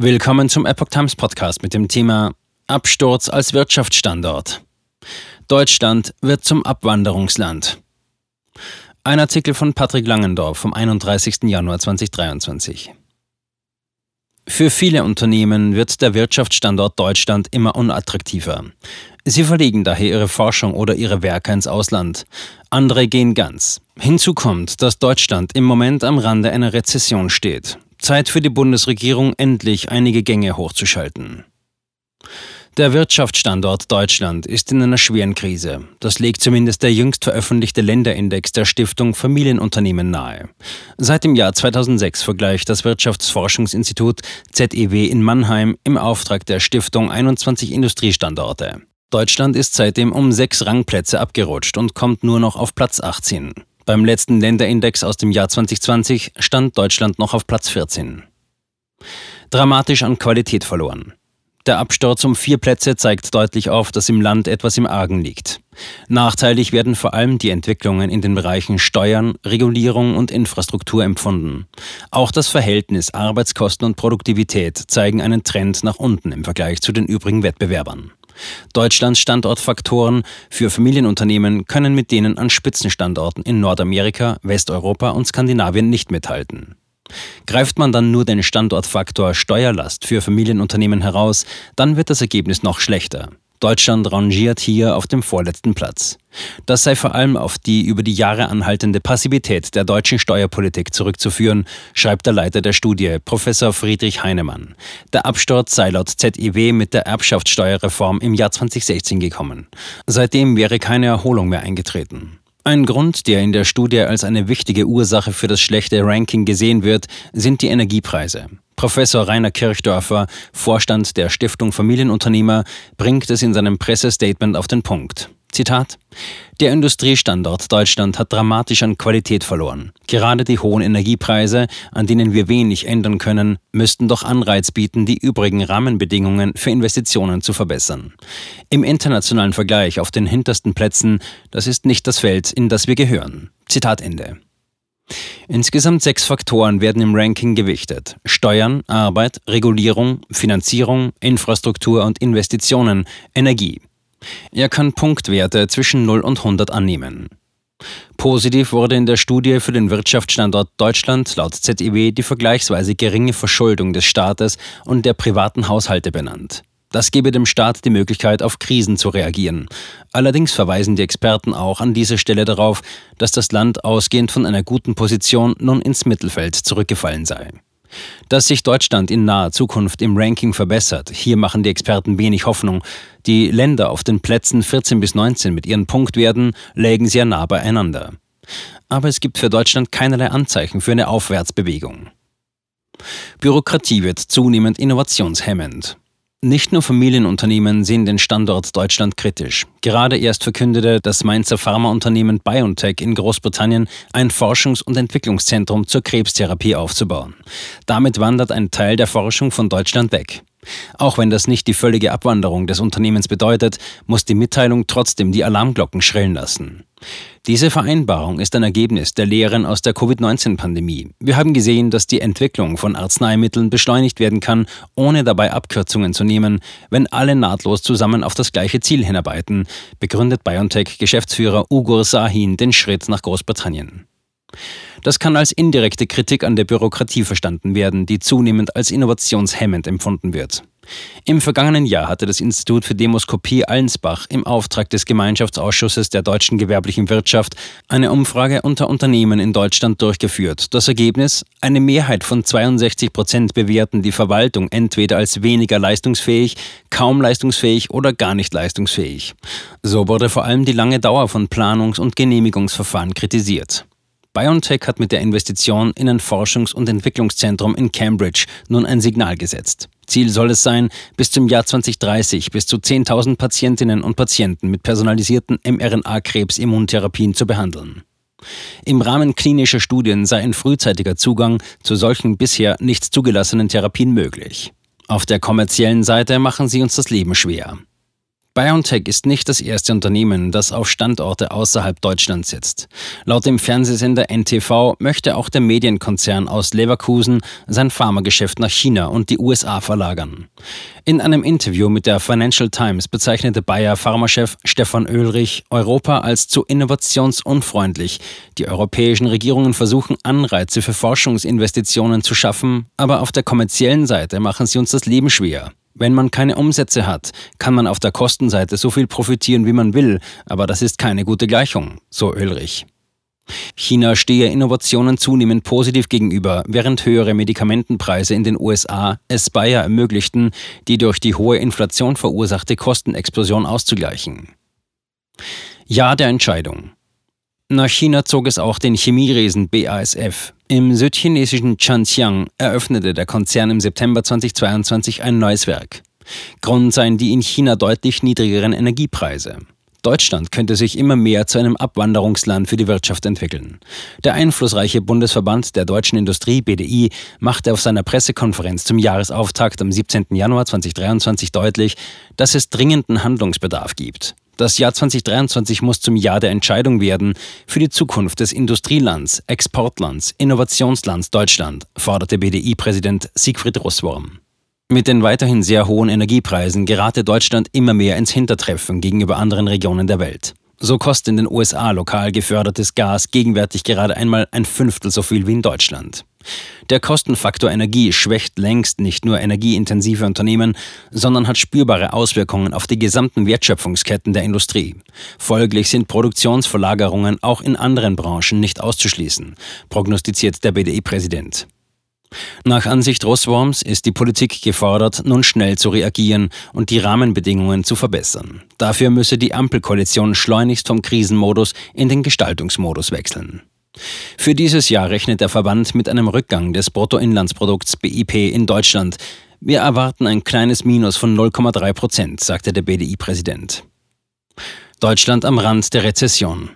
Willkommen zum Epoch Times Podcast mit dem Thema Absturz als Wirtschaftsstandort. Deutschland wird zum Abwanderungsland. Ein Artikel von Patrick Langendorf vom 31. Januar 2023. Für viele Unternehmen wird der Wirtschaftsstandort Deutschland immer unattraktiver. Sie verlegen daher ihre Forschung oder ihre Werke ins Ausland. Andere gehen ganz. Hinzu kommt, dass Deutschland im Moment am Rande einer Rezession steht. Zeit für die Bundesregierung, endlich einige Gänge hochzuschalten. Der Wirtschaftsstandort Deutschland ist in einer schweren Krise. Das legt zumindest der jüngst veröffentlichte Länderindex der Stiftung Familienunternehmen nahe. Seit dem Jahr 2006 vergleicht das Wirtschaftsforschungsinstitut ZEW in Mannheim im Auftrag der Stiftung 21 Industriestandorte. Deutschland ist seitdem um sechs Rangplätze abgerutscht und kommt nur noch auf Platz 18. Beim letzten Länderindex aus dem Jahr 2020 stand Deutschland noch auf Platz 14. Dramatisch an Qualität verloren. Der Absturz um vier Plätze zeigt deutlich auf, dass im Land etwas im Argen liegt. Nachteilig werden vor allem die Entwicklungen in den Bereichen Steuern, Regulierung und Infrastruktur empfunden. Auch das Verhältnis Arbeitskosten und Produktivität zeigen einen Trend nach unten im Vergleich zu den übrigen Wettbewerbern. Deutschlands Standortfaktoren für Familienunternehmen können mit denen an Spitzenstandorten in Nordamerika, Westeuropa und Skandinavien nicht mithalten. Greift man dann nur den Standortfaktor Steuerlast für Familienunternehmen heraus, dann wird das Ergebnis noch schlechter. Deutschland rangiert hier auf dem vorletzten Platz. Das sei vor allem auf die über die Jahre anhaltende Passivität der deutschen Steuerpolitik zurückzuführen, schreibt der Leiter der Studie, Professor Friedrich Heinemann. Der Absturz sei laut ZIW mit der Erbschaftssteuerreform im Jahr 2016 gekommen. Seitdem wäre keine Erholung mehr eingetreten. Ein Grund, der in der Studie als eine wichtige Ursache für das schlechte Ranking gesehen wird, sind die Energiepreise. Professor Rainer Kirchdörfer, Vorstand der Stiftung Familienunternehmer, bringt es in seinem Pressestatement auf den Punkt. Zitat: Der Industriestandort Deutschland hat dramatisch an Qualität verloren. Gerade die hohen Energiepreise, an denen wir wenig ändern können, müssten doch Anreiz bieten, die übrigen Rahmenbedingungen für Investitionen zu verbessern. Im internationalen Vergleich auf den hintersten Plätzen, das ist nicht das Feld, in das wir gehören. Zitat Ende. Insgesamt sechs Faktoren werden im Ranking gewichtet. Steuern, Arbeit, Regulierung, Finanzierung, Infrastruktur und Investitionen, Energie. Er kann Punktwerte zwischen 0 und 100 annehmen. Positiv wurde in der Studie für den Wirtschaftsstandort Deutschland laut ZIW die vergleichsweise geringe Verschuldung des Staates und der privaten Haushalte benannt. Das gebe dem Staat die Möglichkeit, auf Krisen zu reagieren. Allerdings verweisen die Experten auch an dieser Stelle darauf, dass das Land ausgehend von einer guten Position nun ins Mittelfeld zurückgefallen sei. Dass sich Deutschland in naher Zukunft im Ranking verbessert, hier machen die Experten wenig Hoffnung. Die Länder auf den Plätzen 14 bis 19 mit ihren Punktwerten lägen sehr nah beieinander. Aber es gibt für Deutschland keinerlei Anzeichen für eine Aufwärtsbewegung. Bürokratie wird zunehmend innovationshemmend. Nicht nur Familienunternehmen sehen den Standort Deutschland kritisch. Gerade erst verkündete das Mainzer Pharmaunternehmen BioNTech in Großbritannien ein Forschungs- und Entwicklungszentrum zur Krebstherapie aufzubauen. Damit wandert ein Teil der Forschung von Deutschland weg. Auch wenn das nicht die völlige Abwanderung des Unternehmens bedeutet, muss die Mitteilung trotzdem die Alarmglocken schrillen lassen. Diese Vereinbarung ist ein Ergebnis der Lehren aus der Covid-19-Pandemie. Wir haben gesehen, dass die Entwicklung von Arzneimitteln beschleunigt werden kann, ohne dabei Abkürzungen zu nehmen, wenn alle nahtlos zusammen auf das gleiche Ziel hinarbeiten, begründet BioNTech-Geschäftsführer Ugur Sahin den Schritt nach Großbritannien. Das kann als indirekte Kritik an der Bürokratie verstanden werden, die zunehmend als innovationshemmend empfunden wird. Im vergangenen Jahr hatte das Institut für Demoskopie Allensbach im Auftrag des Gemeinschaftsausschusses der deutschen gewerblichen Wirtschaft eine Umfrage unter Unternehmen in Deutschland durchgeführt. Das Ergebnis? Eine Mehrheit von 62 Prozent bewerten die Verwaltung entweder als weniger leistungsfähig, kaum leistungsfähig oder gar nicht leistungsfähig. So wurde vor allem die lange Dauer von Planungs- und Genehmigungsverfahren kritisiert. BioNTech hat mit der Investition in ein Forschungs- und Entwicklungszentrum in Cambridge nun ein Signal gesetzt. Ziel soll es sein, bis zum Jahr 2030 bis zu 10.000 Patientinnen und Patienten mit personalisierten mRNA-Krebs-Immuntherapien zu behandeln. Im Rahmen klinischer Studien sei ein frühzeitiger Zugang zu solchen bisher nicht zugelassenen Therapien möglich. Auf der kommerziellen Seite machen sie uns das Leben schwer. BioNTech ist nicht das erste Unternehmen, das auf Standorte außerhalb Deutschlands setzt. Laut dem Fernsehsender NTV möchte auch der Medienkonzern aus Leverkusen sein Pharmageschäft nach China und die USA verlagern. In einem Interview mit der Financial Times bezeichnete Bayer Pharmachef Stefan Oelrich Europa als zu innovationsunfreundlich. Die europäischen Regierungen versuchen Anreize für Forschungsinvestitionen zu schaffen, aber auf der kommerziellen Seite machen sie uns das Leben schwer. Wenn man keine Umsätze hat, kann man auf der Kostenseite so viel profitieren, wie man will, aber das ist keine gute Gleichung, so Ölrich. China stehe Innovationen zunehmend positiv gegenüber, während höhere Medikamentenpreise in den USA es Bayer ermöglichten, die durch die hohe Inflation verursachte Kostenexplosion auszugleichen. Ja der Entscheidung. Nach China zog es auch den Chemieriesen BASF. Im südchinesischen Zhanjiang eröffnete der Konzern im September 2022 ein neues Werk. Grund seien die in China deutlich niedrigeren Energiepreise. Deutschland könnte sich immer mehr zu einem Abwanderungsland für die Wirtschaft entwickeln. Der einflussreiche Bundesverband der deutschen Industrie BDI machte auf seiner Pressekonferenz zum Jahresauftakt am 17. Januar 2023 deutlich, dass es dringenden Handlungsbedarf gibt. Das Jahr 2023 muss zum Jahr der Entscheidung werden für die Zukunft des Industrielands, Exportlands, Innovationslands Deutschland, forderte BDI-Präsident Siegfried Russwurm. Mit den weiterhin sehr hohen Energiepreisen gerate Deutschland immer mehr ins Hintertreffen gegenüber anderen Regionen der Welt. So kostet in den USA lokal gefördertes Gas gegenwärtig gerade einmal ein Fünftel so viel wie in Deutschland. Der Kostenfaktor Energie schwächt längst nicht nur energieintensive Unternehmen, sondern hat spürbare Auswirkungen auf die gesamten Wertschöpfungsketten der Industrie. Folglich sind Produktionsverlagerungen auch in anderen Branchen nicht auszuschließen, prognostiziert der BDI-Präsident. Nach Ansicht Rossworms ist die Politik gefordert, nun schnell zu reagieren und die Rahmenbedingungen zu verbessern. Dafür müsse die Ampelkoalition schleunigst vom Krisenmodus in den Gestaltungsmodus wechseln. Für dieses Jahr rechnet der Verband mit einem Rückgang des Bruttoinlandsprodukts BIP in Deutschland. Wir erwarten ein kleines Minus von 0,3 Prozent, sagte der BDI-Präsident. Deutschland am Rand der Rezession.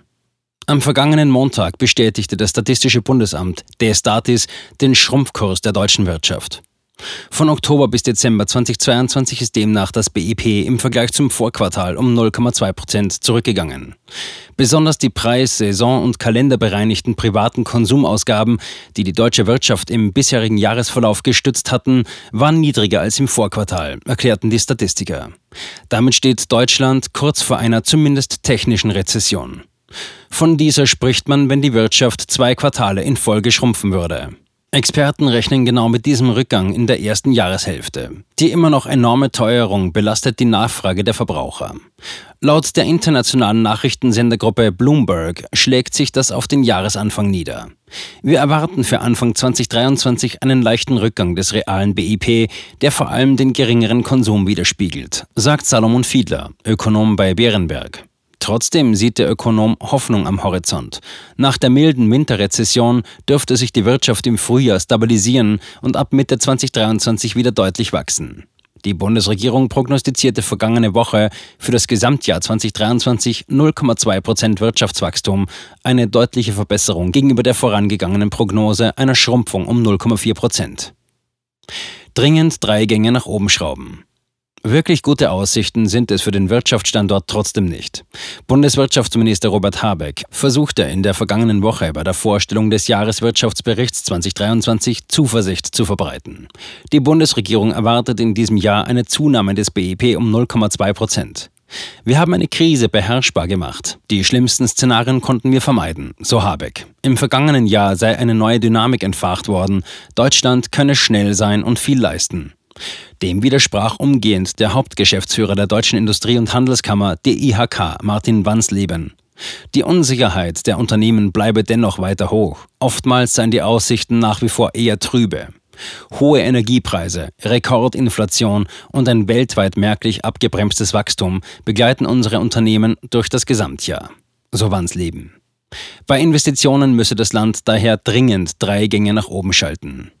Am vergangenen Montag bestätigte das Statistische Bundesamt, der Statis, den Schrumpfkurs der deutschen Wirtschaft. Von Oktober bis Dezember 2022 ist demnach das BIP im Vergleich zum Vorquartal um 0,2 Prozent zurückgegangen. Besonders die preis-, saison- und kalenderbereinigten privaten Konsumausgaben, die die deutsche Wirtschaft im bisherigen Jahresverlauf gestützt hatten, waren niedriger als im Vorquartal, erklärten die Statistiker. Damit steht Deutschland kurz vor einer zumindest technischen Rezession. Von dieser spricht man, wenn die Wirtschaft zwei Quartale in Folge schrumpfen würde. Experten rechnen genau mit diesem Rückgang in der ersten Jahreshälfte. Die immer noch enorme Teuerung belastet die Nachfrage der Verbraucher. Laut der internationalen Nachrichtensendergruppe Bloomberg schlägt sich das auf den Jahresanfang nieder. Wir erwarten für Anfang 2023 einen leichten Rückgang des realen BIP, der vor allem den geringeren Konsum widerspiegelt, sagt Salomon Fiedler, Ökonom bei Bärenberg. Trotzdem sieht der Ökonom Hoffnung am Horizont. Nach der milden Winterrezession dürfte sich die Wirtschaft im Frühjahr stabilisieren und ab Mitte 2023 wieder deutlich wachsen. Die Bundesregierung prognostizierte vergangene Woche für das Gesamtjahr 2023 0,2 Prozent Wirtschaftswachstum, eine deutliche Verbesserung gegenüber der vorangegangenen Prognose einer Schrumpfung um 0,4 Prozent. Dringend drei Gänge nach oben schrauben. Wirklich gute Aussichten sind es für den Wirtschaftsstandort trotzdem nicht. Bundeswirtschaftsminister Robert Habeck versuchte in der vergangenen Woche bei der Vorstellung des Jahreswirtschaftsberichts 2023 Zuversicht zu verbreiten. Die Bundesregierung erwartet in diesem Jahr eine Zunahme des BIP um 0,2 Prozent. Wir haben eine Krise beherrschbar gemacht. Die schlimmsten Szenarien konnten wir vermeiden, so Habeck. Im vergangenen Jahr sei eine neue Dynamik entfacht worden. Deutschland könne schnell sein und viel leisten. Dem widersprach umgehend der Hauptgeschäftsführer der Deutschen Industrie- und Handelskammer, DIHK, Martin Wansleben. Die Unsicherheit der Unternehmen bleibe dennoch weiter hoch. Oftmals seien die Aussichten nach wie vor eher trübe. Hohe Energiepreise, Rekordinflation und ein weltweit merklich abgebremstes Wachstum begleiten unsere Unternehmen durch das Gesamtjahr. So Wansleben. Bei Investitionen müsse das Land daher dringend drei Gänge nach oben schalten.